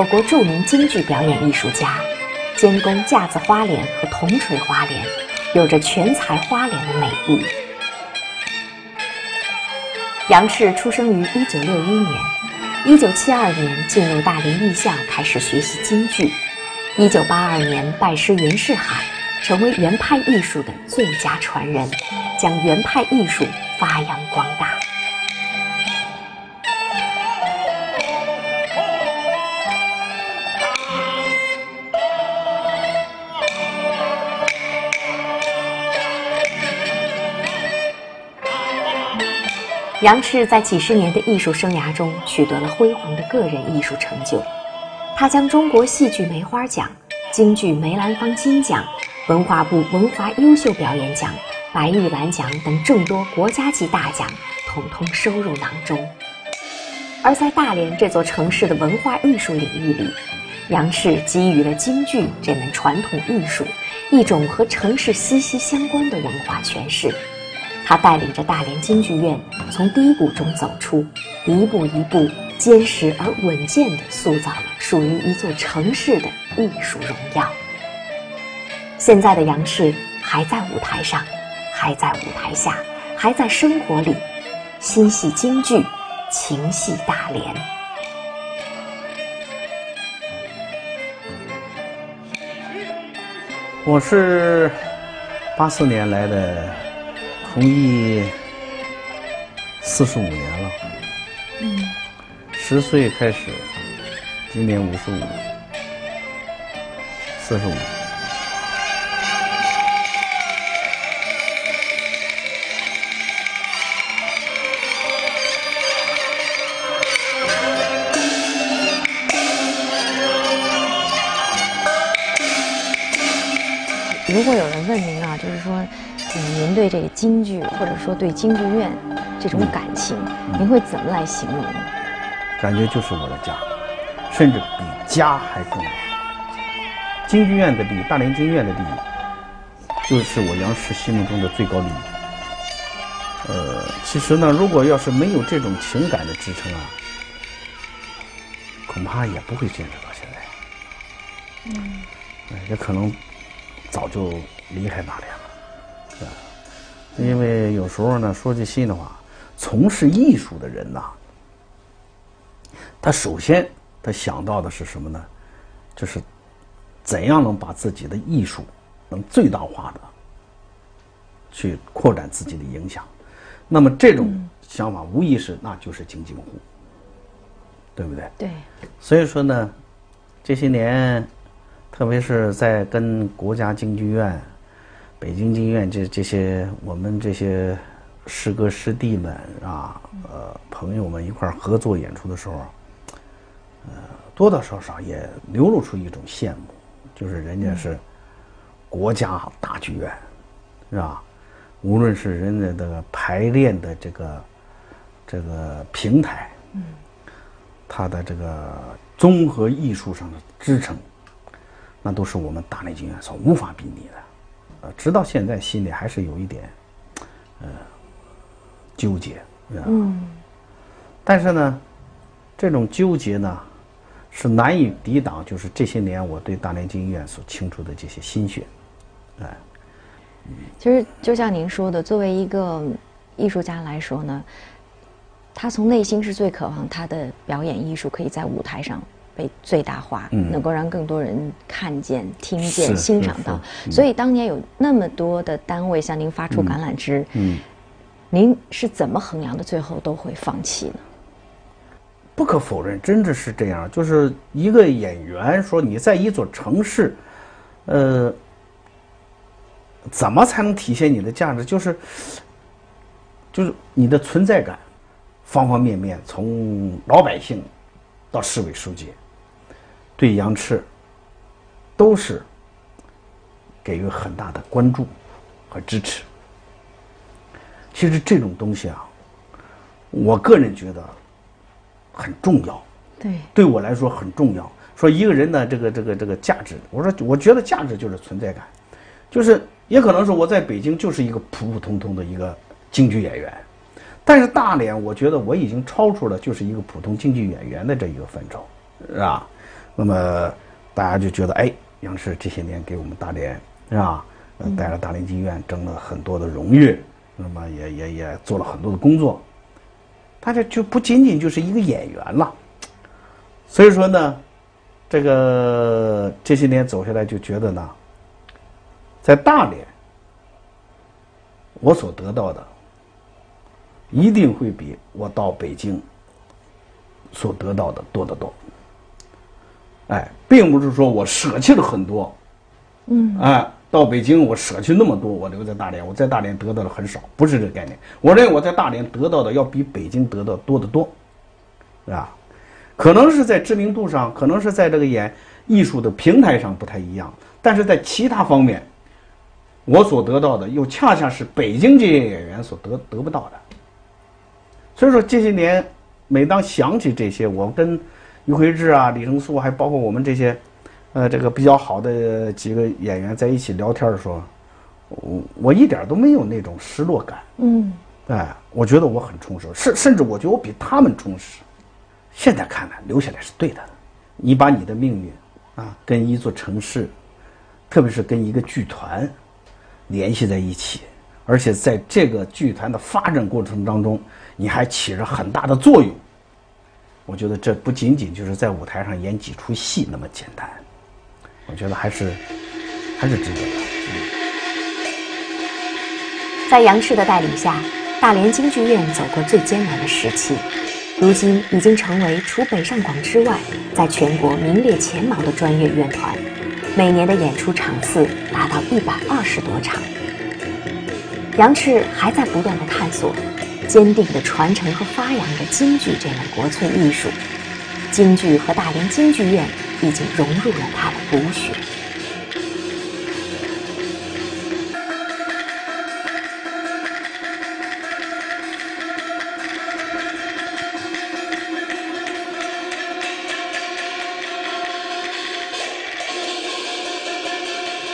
我国著名京剧表演艺术家，兼工架子花脸和铜锤花脸，有着全才花脸的美誉。杨赤出生于一九六一年，一九七二年进入大连艺校开始学习京剧，一九八二年拜师袁世海，成为原派艺术的最佳传人，将原派艺术发扬光大。杨赤在几十年的艺术生涯中取得了辉煌的个人艺术成就，他将中国戏剧梅花奖、京剧梅兰芳金奖、文化部文华优秀表演奖、白玉兰奖等众多国家级大奖统统收入囊中。而在大连这座城市的文化艺术领域里，杨赤给予了京剧这门传统艺术一种和城市息息相关的文化诠释。他带领着大连京剧院从低谷中走出，一步一步坚实而稳健地塑造了属于一座城市的艺术荣耀。现在的杨氏还在舞台上，还在舞台下，还在生活里，心系京剧，情系大连。我是八四年来的。从艺四十五年了，嗯，十岁开始，今年五十五，四十五。如果有人。您对这个京剧，或者说对京剧院这种感情，您会怎么来形容？感觉就是我的家，甚至比家还重要。京剧院的利益，大连京剧院的利益，就是我杨氏心目中的最高利益。呃，其实呢，如果要是没有这种情感的支撑啊，恐怕也不会坚持到现在。嗯，也可能早就离开大连了。因为有时候呢，说句心里话，从事艺术的人呐，他首先他想到的是什么呢？就是怎样能把自己的艺术能最大化的去扩展自己的影响。那么这种想法无疑是那就是京津沪，对不对？对。所以说呢，这些年，特别是在跟国家京剧院。北京京院这这些我们这些师哥师弟们啊，呃，朋友们一块合作演出的时候，呃，多多少少也流露出一种羡慕，就是人家是国家大剧院，是吧？无论是人家的排练的这个这个平台，嗯，他的这个综合艺术上的支撑，那都是我们大内剧院所无法比拟的。呃，直到现在心里还是有一点，呃，纠结，嗯。但是呢，这种纠结呢，是难以抵挡，就是这些年我对大连京医院所倾注的这些心血，哎。其实就像您说的，作为一个艺术家来说呢，他从内心是最渴望他的表演艺术可以在舞台上。被最大化，能够让更多人看见、听见、欣赏到。所以当年有那么多的单位向您发出橄榄枝，您是怎么衡量的？最后都会放弃呢？不可否认，真的是这样。就是一个演员说你在一座城市，呃，怎么才能体现你的价值？就是，就是你的存在感，方方面面，从老百姓到市委书记。对杨赤，都是给予很大的关注和支持。其实这种东西啊，我个人觉得很重要。对，对我来说很重要。说一个人的这个这个这个价值，我说我觉得价值就是存在感，就是也可能是我在北京就是一个普普通通的一个京剧演员，但是大连，我觉得我已经超出了就是一个普通京剧演员的这一个范畴，是吧？那么大家就觉得，哎，杨氏这些年给我们大连，是吧？带了大连剧院争了很多的荣誉，那么也也也做了很多的工作，他这就不仅仅就是一个演员了。所以说呢，这个这些年走下来就觉得呢，在大连，我所得到的。一定会比我到北京所得到的多得多。哎，并不是说我舍弃了很多，嗯，哎，到北京我舍弃那么多，我留在大连，我在大连得到的很少，不是这个概念。我认为我在大连得到的要比北京得到多得多，是吧？可能是在知名度上，可能是在这个演艺术的平台上不太一样，但是在其他方面，我所得到的又恰恰是北京这些演员所得得不到的。所以说这些年，每当想起这些，我跟于辉志啊、李成素，还包括我们这些，呃，这个比较好的几个演员在一起聊天的时候，我我一点都没有那种失落感。嗯，哎，我觉得我很充实，甚甚至我觉得我比他们充实。现在看来，留下来是对的。你把你的命运啊，跟一座城市，特别是跟一个剧团联系在一起，而且在这个剧团的发展过程当中。你还起着很大的作用，我觉得这不仅仅就是在舞台上演几出戏那么简单，我觉得还是还是值得的。在杨氏的带领下，大连京剧院走过最艰难的时期，如今已经成为除北上广之外，在全国名列前茅的专业院团，每年的演出场次达到一百二十多场。杨氏还在不断的探索。坚定地传承和发扬着京剧这门国粹艺术，京剧和大连京剧院已经融入了他的骨血。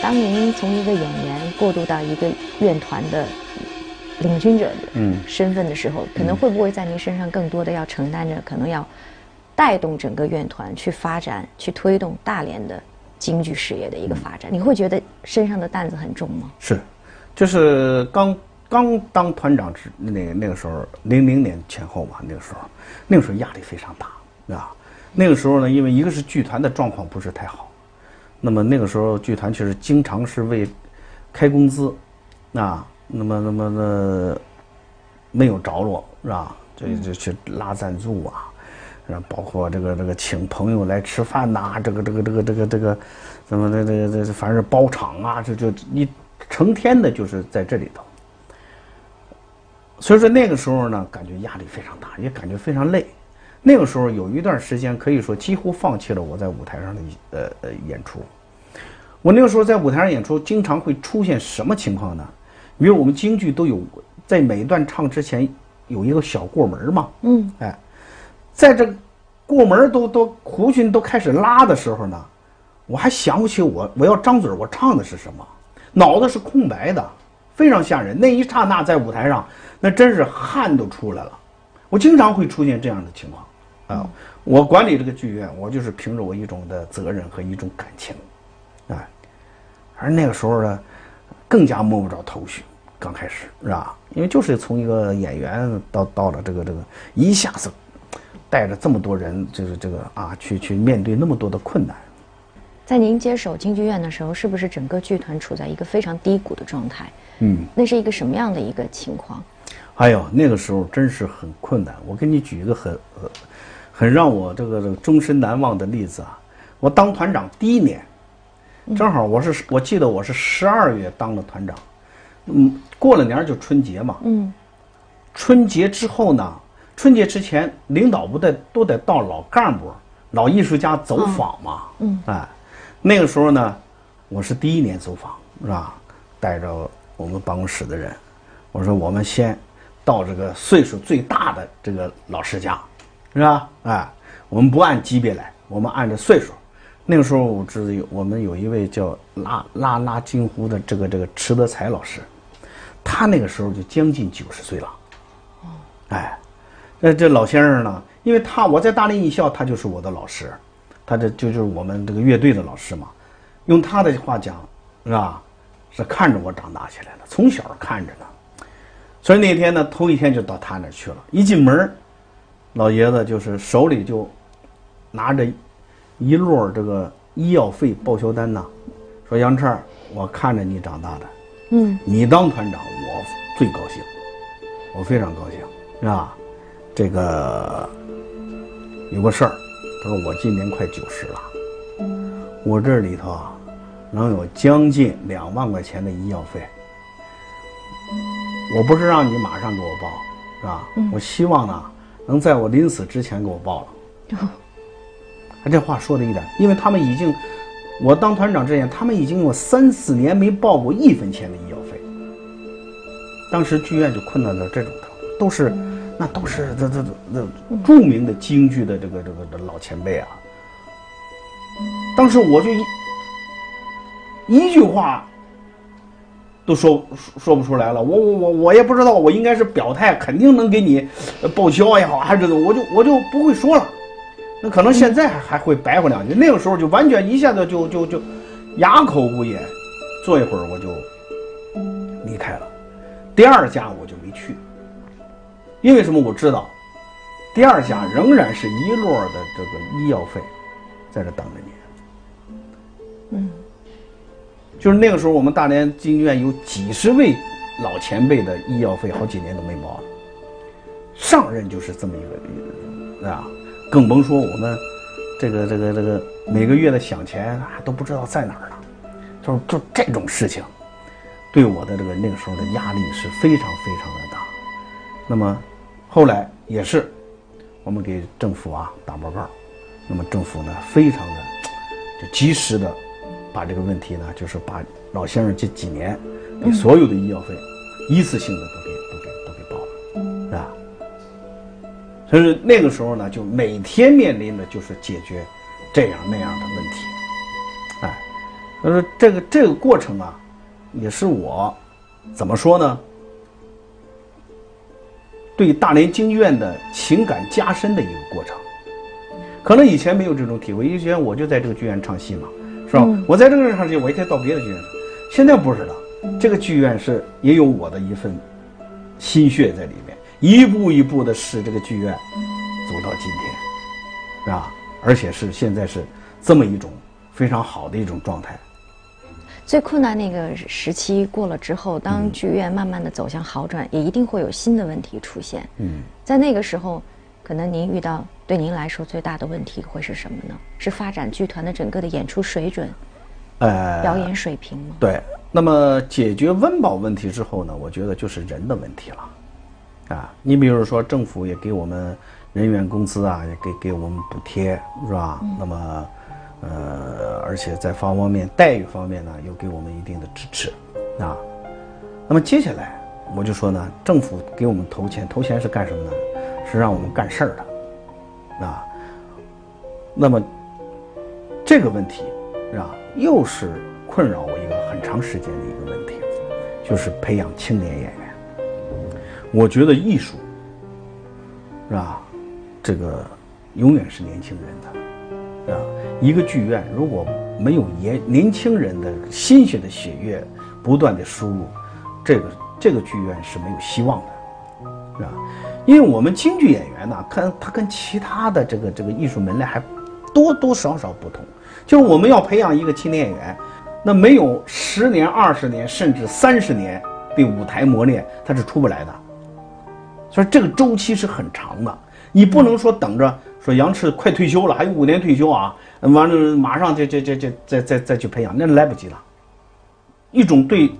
当您从一个演员过渡到一个院团的。领军者的身份的时候，可能会不会在您身上更多的要承担着，可能要带动整个院团去发展、去推动大连的京剧事业的一个发展？你会觉得身上的担子很重吗？是，就是刚刚当团长之那那个时候，零零年前后吧，那个时候，那个时候压力非常大，啊，那个时候呢，因为一个是剧团的状况不是太好，那么那个时候剧团确实经常是为开工资，啊。那么，那么，那没有着落是吧？这就去拉赞助啊，然后包括这个这个请朋友来吃饭呐，这个这个这个这个这个，怎么这这这反正包场啊，这就你成天的就是在这里头。所以说那个时候呢，感觉压力非常大，也感觉非常累。那个时候有一段时间可以说几乎放弃了我在舞台上的呃呃演出。我那个时候在舞台上演出，经常会出现什么情况呢？比如我们京剧都有在每一段唱之前有一个小过门嘛，嗯，哎，在这过门都都胡琴都开始拉的时候呢，我还想不起我我要张嘴我唱的是什么，脑子是空白的，非常吓人。那一刹那在舞台上，那真是汗都出来了。我经常会出现这样的情况，啊，我管理这个剧院，我就是凭着我一种的责任和一种感情，啊，而那个时候呢。更加摸不着头绪，刚开始是吧？因为就是从一个演员到到了这个这个，一下子带着这么多人，就是这个啊，去去面对那么多的困难。在您接手京剧院的时候，是不是整个剧团处在一个非常低谷的状态？嗯，那是一个什么样的一个情况？哎呦，那个时候真是很困难。我给你举一个很很让我这个这个终身难忘的例子啊！我当团长第一年。正好我是我记得我是十二月当的团长，嗯，过了年就春节嘛，嗯，春节之后呢，春节之前领导不得都得到老干部、老艺术家走访嘛，嗯，哎，那个时候呢，我是第一年走访，是吧？带着我们办公室的人，我说我们先到这个岁数最大的这个老师家，是吧？哎，我们不按级别来，我们按照岁数。那个时候，我知有我们有一位叫拉拉拉金湖的这个这个池德才老师，他那个时候就将近九十岁了，哦，哎，那这老先生呢？因为他我在大连艺校，他就是我的老师，他这就就是我们这个乐队的老师嘛。用他的话讲，是吧？是看着我长大起来的，从小看着呢。所以那天呢，头一天就到他那儿去了。一进门，老爷子就是手里就拿着一摞这个医药费报销单呐，说杨彻，我看着你长大的，嗯，你当团长，我最高兴，我非常高兴，是吧？这个有个事儿，他说我今年快九十了，我这里头啊。能有将近两万块钱的医药费，我不是让你马上给我报，是吧？我希望呢，能在我临死之前给我报了。他这话说的一点，因为他们已经，我当团长之前，他们已经有三四年没报过一分钱的医药费。当时剧院就困难到这种程度，都是，那都是这这这著名的京剧的这个这个这老前辈啊。当时我就一。一句话都说说不出来了，我我我我也不知道，我应该是表态，肯定能给你报销也好，还是我就我就不会说了。那可能现在还会白话两句，那个时候就完全一下子就就就哑口无言。坐一会儿我就离开了。第二家我就没去，因为什么？我知道第二家仍然是一摞的这个医药费在这等着你。嗯。就是那个时候，我们大连京剧院有几十位老前辈的医药费，好几年都没报了。上任就是这么一个，啊，更甭说我们这个这个这个每个月的饷钱都不知道在哪儿呢。就是就这种事情，对我的这个那个时候的压力是非常非常的大。那么后来也是，我们给政府啊打报告，那么政府呢非常的就及时的。把这个问题呢，就是把老先生这几年给所有的医药费一次性的所以那个时候呢，就每天面临的就是解决这样那样的问题，哎，所以说这个这个过程啊，也是我怎么说呢？对大连京剧院的情感加深的一个过程。可能以前没有这种体会，以前我就在这个剧院唱戏嘛。是吧？我在这个唱戏，我一天到别的剧院。现在不是了，这个剧院是也有我的一份心血在里面，一步一步的使这个剧院走到今天，是吧？而且是现在是这么一种非常好的一种状态。最困难那个时期过了之后，当剧院慢慢的走向好转，也一定会有新的问题出现。嗯，在那个时候。可能您遇到对您来说最大的问题会是什么呢？是发展剧团的整个的演出水准，呃，表演水平吗？对。那么解决温饱问题之后呢？我觉得就是人的问题了。啊，你比如说政府也给我们人员工资啊，也给给我们补贴，是吧？那么，呃，而且在方方面面待遇方面呢，又给我们一定的支持，啊。那么接下来我就说呢，政府给我们投钱，投钱是干什么呢？是让我们干事儿的，啊，那么这个问题啊，又是困扰我一个很长时间的一个问题，就是培养青年演员。我觉得艺术是吧，这个永远是年轻人的，啊，一个剧院如果没有年年轻人的新鲜的血液不断的输入，这个这个剧院是没有希望的，是吧？因为我们京剧演员呢，看他跟其他的这个这个艺术门类还多多少少不同，就是我们要培养一个青年演员，那没有十年、二十年甚至三十年的舞台磨练，他是出不来的。所以这个周期是很长的，你不能说等着说杨赤快退休了，还有五年退休啊，完了马上这这这这再再再去培养，那来不及了。一种对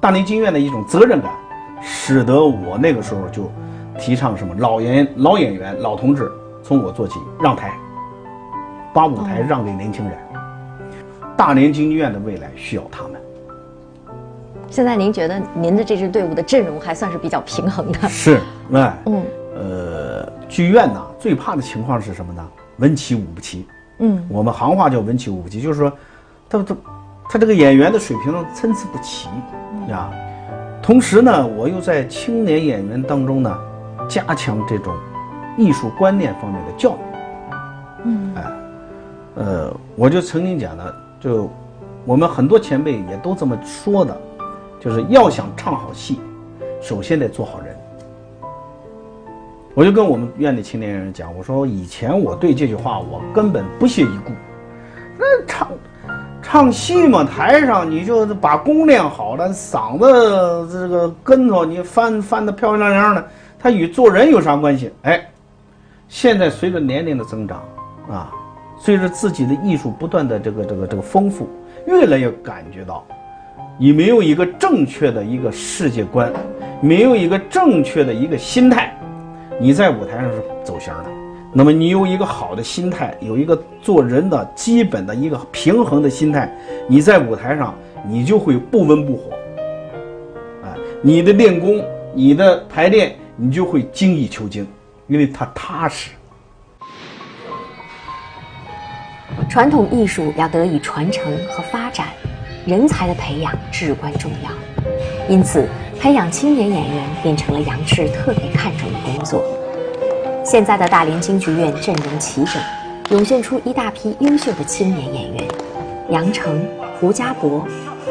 大连京院的一种责任感，使得我那个时候就。提倡什么老演老演员老同志从我做起让台，把舞台让给年轻人。大连京剧院的未来需要他们。现在您觉得您的这支队伍的阵容还算是比较平衡的？是，哎，嗯，呃，剧院呐最怕的情况是什么呢？文齐武不齐。嗯，我们行话叫文齐武不齐，就是说，他他他这个演员的水平参差不齐，啊。同时呢，我又在青年演员当中呢。加强这种艺术观念方面的教育。嗯，哎，呃，我就曾经讲的，就我们很多前辈也都这么说的，就是要想唱好戏，首先得做好人。我就跟我们院里青年人讲，我说以前我对这句话我根本不屑一顾，那唱唱戏嘛，台上你就把功练好了，嗓子这个跟头你翻翻的漂漂亮亮的，它与做人有啥关系？哎，现在随着年龄的增长，啊，随着自己的艺术不断的这个这个这个丰富，越来越感觉到，你没有一个正确的一个世界观，没有一个正确的一个心态。你在舞台上是走形的，那么你有一个好的心态，有一个做人的基本的一个平衡的心态，你在舞台上你就会不温不火，哎，你的练功，你的排练，你就会精益求精，因为它踏实。传统艺术要得以传承和发展，人才的培养至关重要，因此。培养青年演员变成了杨赤特别看重的工作。现在的大连京剧院阵容齐整，涌现出一大批优秀的青年演员：杨成、胡家博、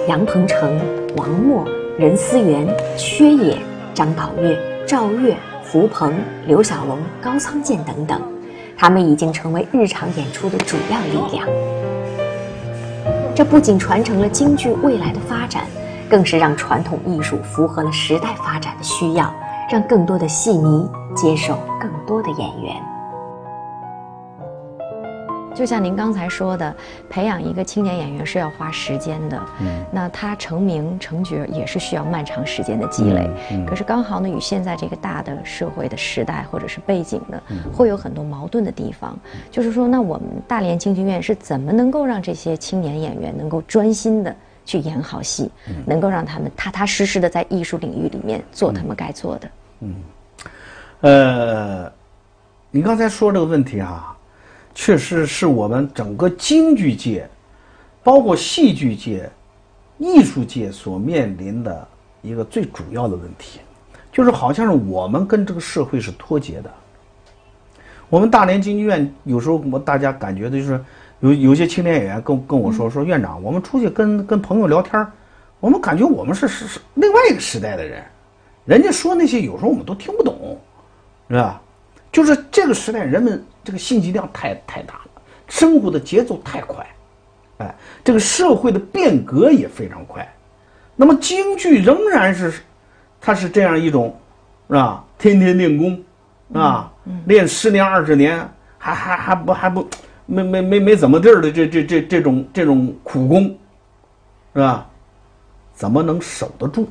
杨鹏程、王默、任思源、薛野、张宝月、赵越、胡鹏、刘小龙、高仓健等等。他们已经成为日常演出的主要力量。这不仅传承了京剧未来的发展。更是让传统艺术符合了时代发展的需要，让更多的戏迷接受更多的演员。就像您刚才说的，培养一个青年演员是要花时间的。嗯，那他成名成角也是需要漫长时间的积累。嗯，可是刚好呢，与现在这个大的社会的时代或者是背景呢，会有很多矛盾的地方。就是说，那我们大连京剧院是怎么能够让这些青年演员能够专心的？去演好戏，能够让他们踏踏实实的在艺术领域里面做他们该做的。嗯，呃，你刚才说这个问题啊，确实是我们整个京剧界，包括戏剧界、艺术界所面临的一个最主要的问题，就是好像是我们跟这个社会是脱节的。我们大连京剧院有时候我大家感觉的就是。有有些青年演员跟跟我说说院长，我们出去跟跟朋友聊天我们感觉我们是是是另外一个时代的人，人家说那些有时候我们都听不懂，是吧？就是这个时代人们这个信息量太太大了，生活的节奏太快，哎，这个社会的变革也非常快。那么京剧仍然是，它是这样一种，是吧？天天练功，啊，练十年二十年，还还还不还不。没没没没怎么地儿的这这这这种这种苦工，是吧？怎么能守得住？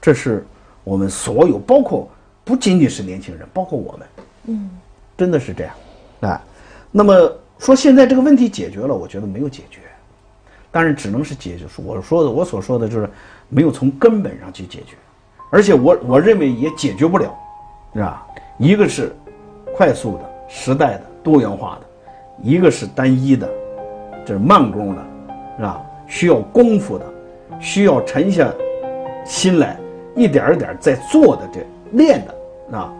这是我们所有，包括不仅仅是年轻人，包括我们，嗯，真的是这样，啊。那么说现在这个问题解决了，我觉得没有解决，但是只能是解决。我说的我所说的就是没有从根本上去解决，而且我我认为也解决不了，是吧？一个是快速的时代的。多元化的，一个是单一的，这是慢工的，是吧？需要功夫的，需要沉下心来，一点一点在做的这练的，啊，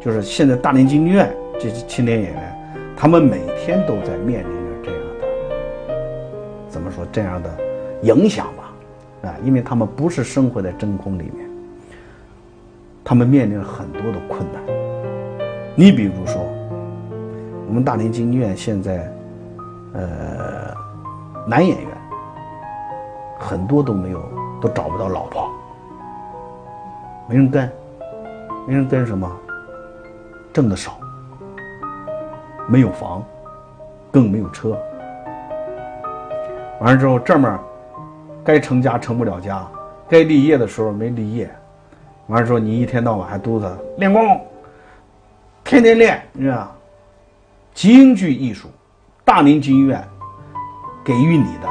就是现在大连京剧院这些青年演员，他们每天都在面临着这样的，怎么说这样的影响吧？啊，因为他们不是生活在真空里面，他们面临了很多的困难。你比如说。我们大连京剧院现在，呃，男演员很多都没有，都找不到老婆，没人跟，没人跟什么，挣的少，没有房，更没有车。完了之后，这面该成家成不了家，该立业的时候没立业。完了之后，你一天到晚还督他练功，天天练，你知道。京剧艺术，大连京剧院给予你的，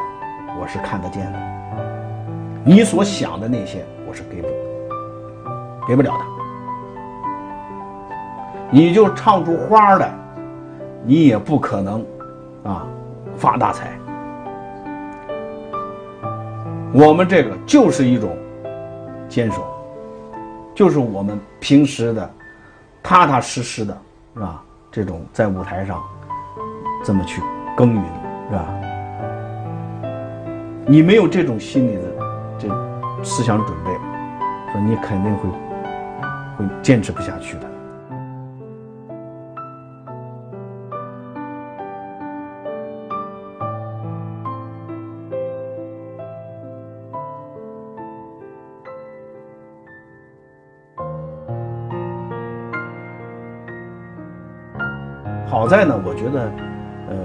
我是看得见的。你所想的那些，我是给不给不了的。你就唱出花来，你也不可能啊发大财。我们这个就是一种坚守，就是我们平时的踏踏实实的，是吧？这种在舞台上这么去耕耘，是吧？你没有这种心理的这思想准备，说你肯定会会坚持不下去的。在呢，我觉得，呃，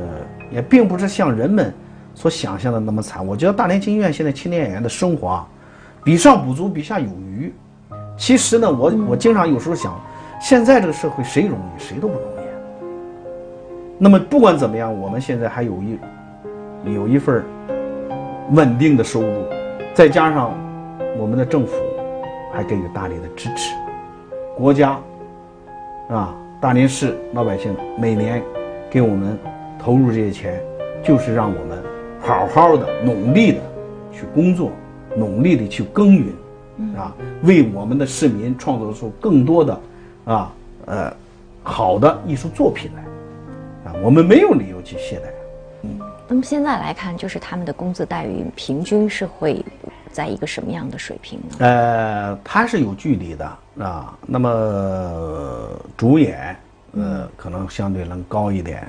也并不是像人们所想象的那么惨。我觉得大连京剧院现在青年演员的生活啊，比上不足，比下有余。其实呢，我我经常有时候想，现在这个社会谁容易，谁都不容易。那么不管怎么样，我们现在还有一有一份稳定的收入，再加上我们的政府还给予大力的支持，国家啊。大连市老百姓每年给我们投入这些钱，就是让我们好好的、努力的去工作，努力的去耕耘，啊，为我们的市民创造出更多的啊呃好的艺术作品来，啊，我们没有理由去懈怠。嗯，那么现在来看，就是他们的工资待遇平均是会。在一个什么样的水平呢？呃，它是有距离的啊。那么主演，呃，可能相对能高一点。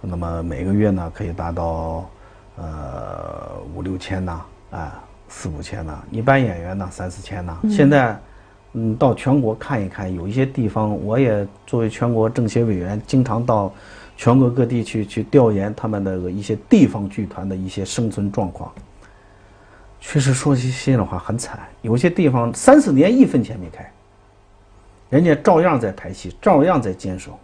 那么每个月呢，可以达到呃五六千呐，啊四五千呐。一般演员呢，三四千呐。现在，嗯，到全国看一看，有一些地方，我也作为全国政协委员，经常到全国各地去去调研他们的一些地方剧团的一些生存状况。确实说句心里话，很惨。有些地方三四年一分钱没开，人家照样在排戏，照样在坚守。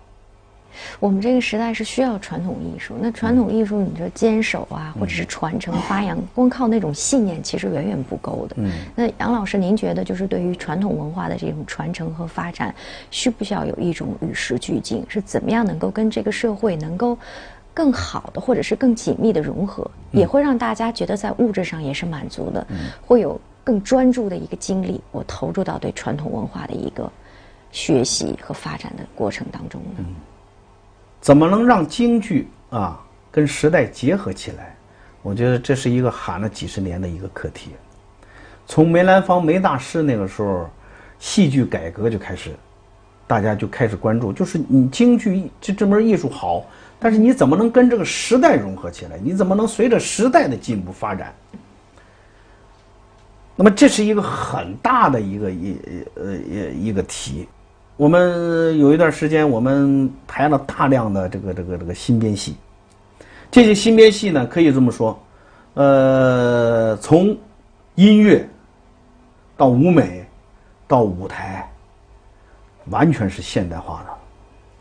我们这个时代是需要传统艺术，那传统艺术，你说坚守啊，或者是传承发扬，光靠那种信念其实远远不够的。嗯。那杨老师，您觉得就是对于传统文化的这种传承和发展，需不需要有一种与时俱进？是怎么样能够跟这个社会能够？更好的，或者是更紧密的融合，也会让大家觉得在物质上也是满足的，会有更专注的一个精力，我投入到对传统文化的一个学习和发展的过程当中呢？怎么能让京剧啊跟时代结合起来？我觉得这是一个喊了几十年的一个课题。从梅兰芳梅大师那个时候，戏剧改革就开始，大家就开始关注，就是你京剧这这门艺术好。但是你怎么能跟这个时代融合起来？你怎么能随着时代的进步发展？那么这是一个很大的一个一呃一一个题。我们有一段时间，我们排了大量的这个这个这个新编戏。这些新编戏呢，可以这么说，呃，从音乐到舞美到舞台，完全是现代化的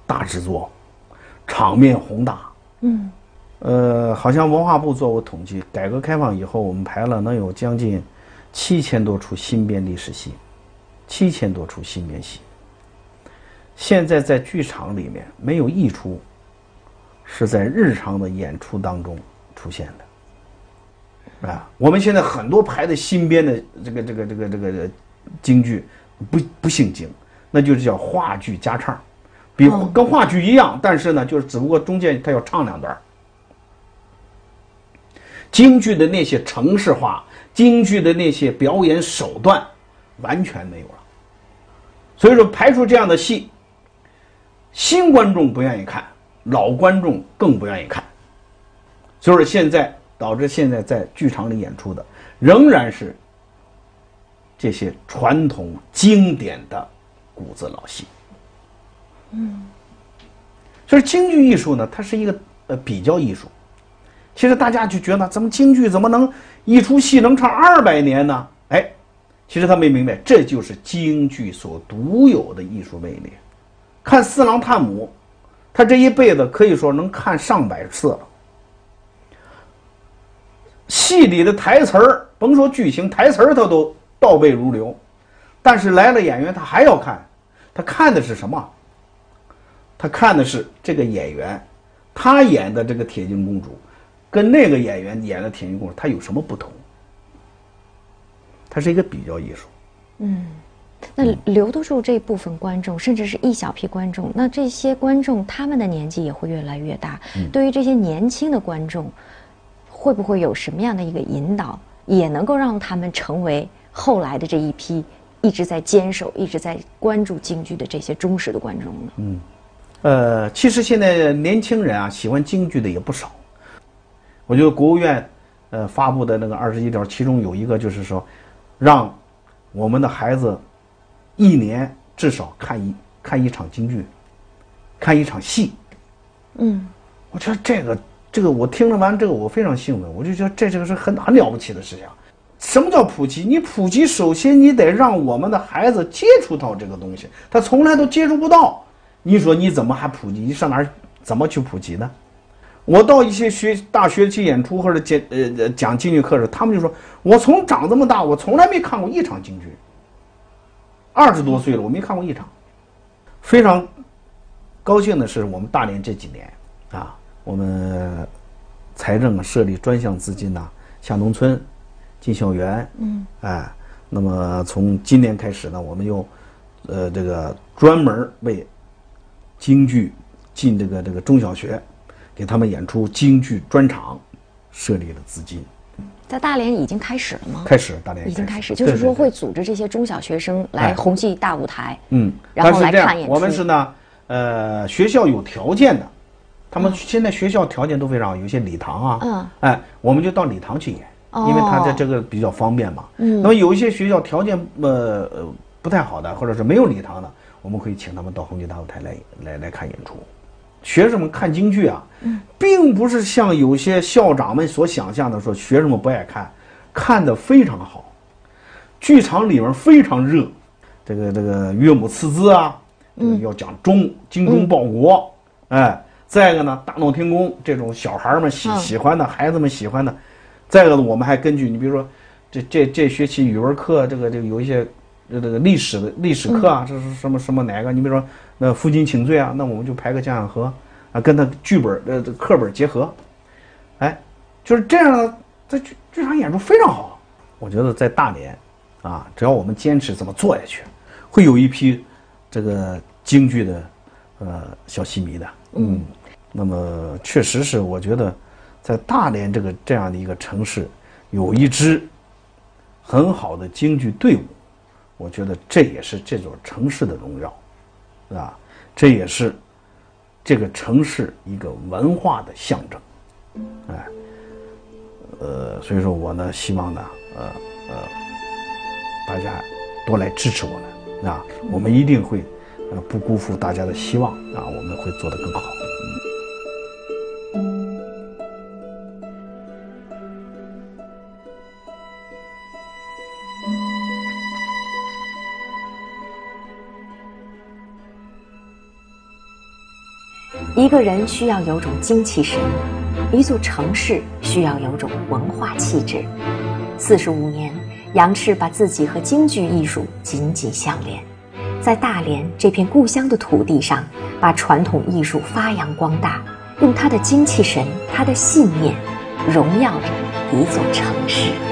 大制作。场面宏大，嗯，呃，好像文化部做过统计，改革开放以后，我们排了能有将近七千多出新编历史戏，七千多出新编戏。现在在剧场里面没有一出是在日常的演出当中出现的，啊，我们现在很多排的新编的这个这个这个这个京剧，不不姓京，那就是叫话剧加唱。比跟话剧一样，但是呢，就是只不过中间他要唱两段。京剧的那些程式化，京剧的那些表演手段，完全没有了。所以说，排出这样的戏，新观众不愿意看，老观众更不愿意看。所以说，现在导致现在在剧场里演出的，仍然是这些传统经典的古字老戏。嗯，所以京剧艺术呢，它是一个呃比较艺术。其实大家就觉得，怎么京剧怎么能一出戏能唱二百年呢？哎，其实他没明白，这就是京剧所独有的艺术魅力。看四郎探母，他这一辈子可以说能看上百次了。戏里的台词儿，甭说剧情，台词儿他都倒背如流。但是来了演员，他还要看，他看的是什么？他看的是这个演员，他演的这个铁镜公主，跟那个演员演的铁镜公主，他有什么不同？他是一个比较艺术。嗯，那留得住这部分观众，甚至是一小批观众，那这些观众他们的年纪也会越来越大。对于这些年轻的观众，会不会有什么样的一个引导，也能够让他们成为后来的这一批一直在坚守、一直在关注京剧的这些忠实的观众呢？嗯，呃，其实现在年轻人啊，喜欢京剧的也不少。我觉得国务院呃发布的那个二十一条，其中有一个就是说，让我们的孩子。一年至少看一看一场京剧，看一场戏。嗯，我觉得这个这个我听了完这个我非常兴奋，我就觉得这这个是很很了不起的事情。什么叫普及？你普及首先你得让我们的孩子接触到这个东西，他从来都接触不到。你说你怎么还普及？你上哪儿怎么去普及呢？我到一些学大学去演出或者讲呃讲京剧课时，他们就说我从长这么大，我从来没看过一场京剧。二十多岁了，我没看过一场。非常高兴的是，我们大连这几年啊，我们财政设立专项资金呐，下农村进校园，嗯，哎，那么从今年开始呢，我们又呃这个专门为京剧进这个这个中小学，给他们演出京剧专场设立了资金。在大连已经开始了吗？开始，大连已经开始，就是说会组织这些中小学生来红旗大舞台，嗯，然后来看演出。我们是呢，呃，学校有条件的，他们现在学校条件都非常好，有些礼堂啊，嗯，哎，我们就到礼堂去演，因为他在这个比较方便嘛。嗯，那么有一些学校条件呃不太好的，或者是没有礼堂的，我们可以请他们到红旗大舞台来来来看演出。学生们看京剧啊，并不是像有些校长们所想象的说学生们不爱看，看的非常好。剧场里面非常热，这个这个岳母刺字啊，要讲忠精忠报国，哎，再一个呢，大闹天宫这种小孩们喜喜欢的孩子们喜欢的，再一个呢，我们还根据你比如说，这这这学期语文课这个这个有一些这个历史的历史课啊，这是什么什么哪个？你比如说。那负荆请罪啊，那我们就排个江洋河，啊，跟他剧本呃课本结合，哎，就是这样的，在剧剧场演出非常好。我觉得在大连，啊，只要我们坚持这么做下去，会有一批这个京剧的呃小戏迷的。嗯，那么确实是，我觉得在大连这个这样的一个城市，有一支很好的京剧队伍，我觉得这也是这座城市的荣耀。啊，这也是这个城市一个文化的象征，哎，呃，所以说我呢，希望呢，呃呃，大家多来支持我们，啊，我们一定会呃不辜负大家的希望，啊，我们会做得更好。个人需要有种精气神，一座城市需要有种文化气质。四十五年，杨赤把自己和京剧艺术紧紧相连，在大连这片故乡的土地上，把传统艺术发扬光大，用他的精气神、他的信念，荣耀着一座城市。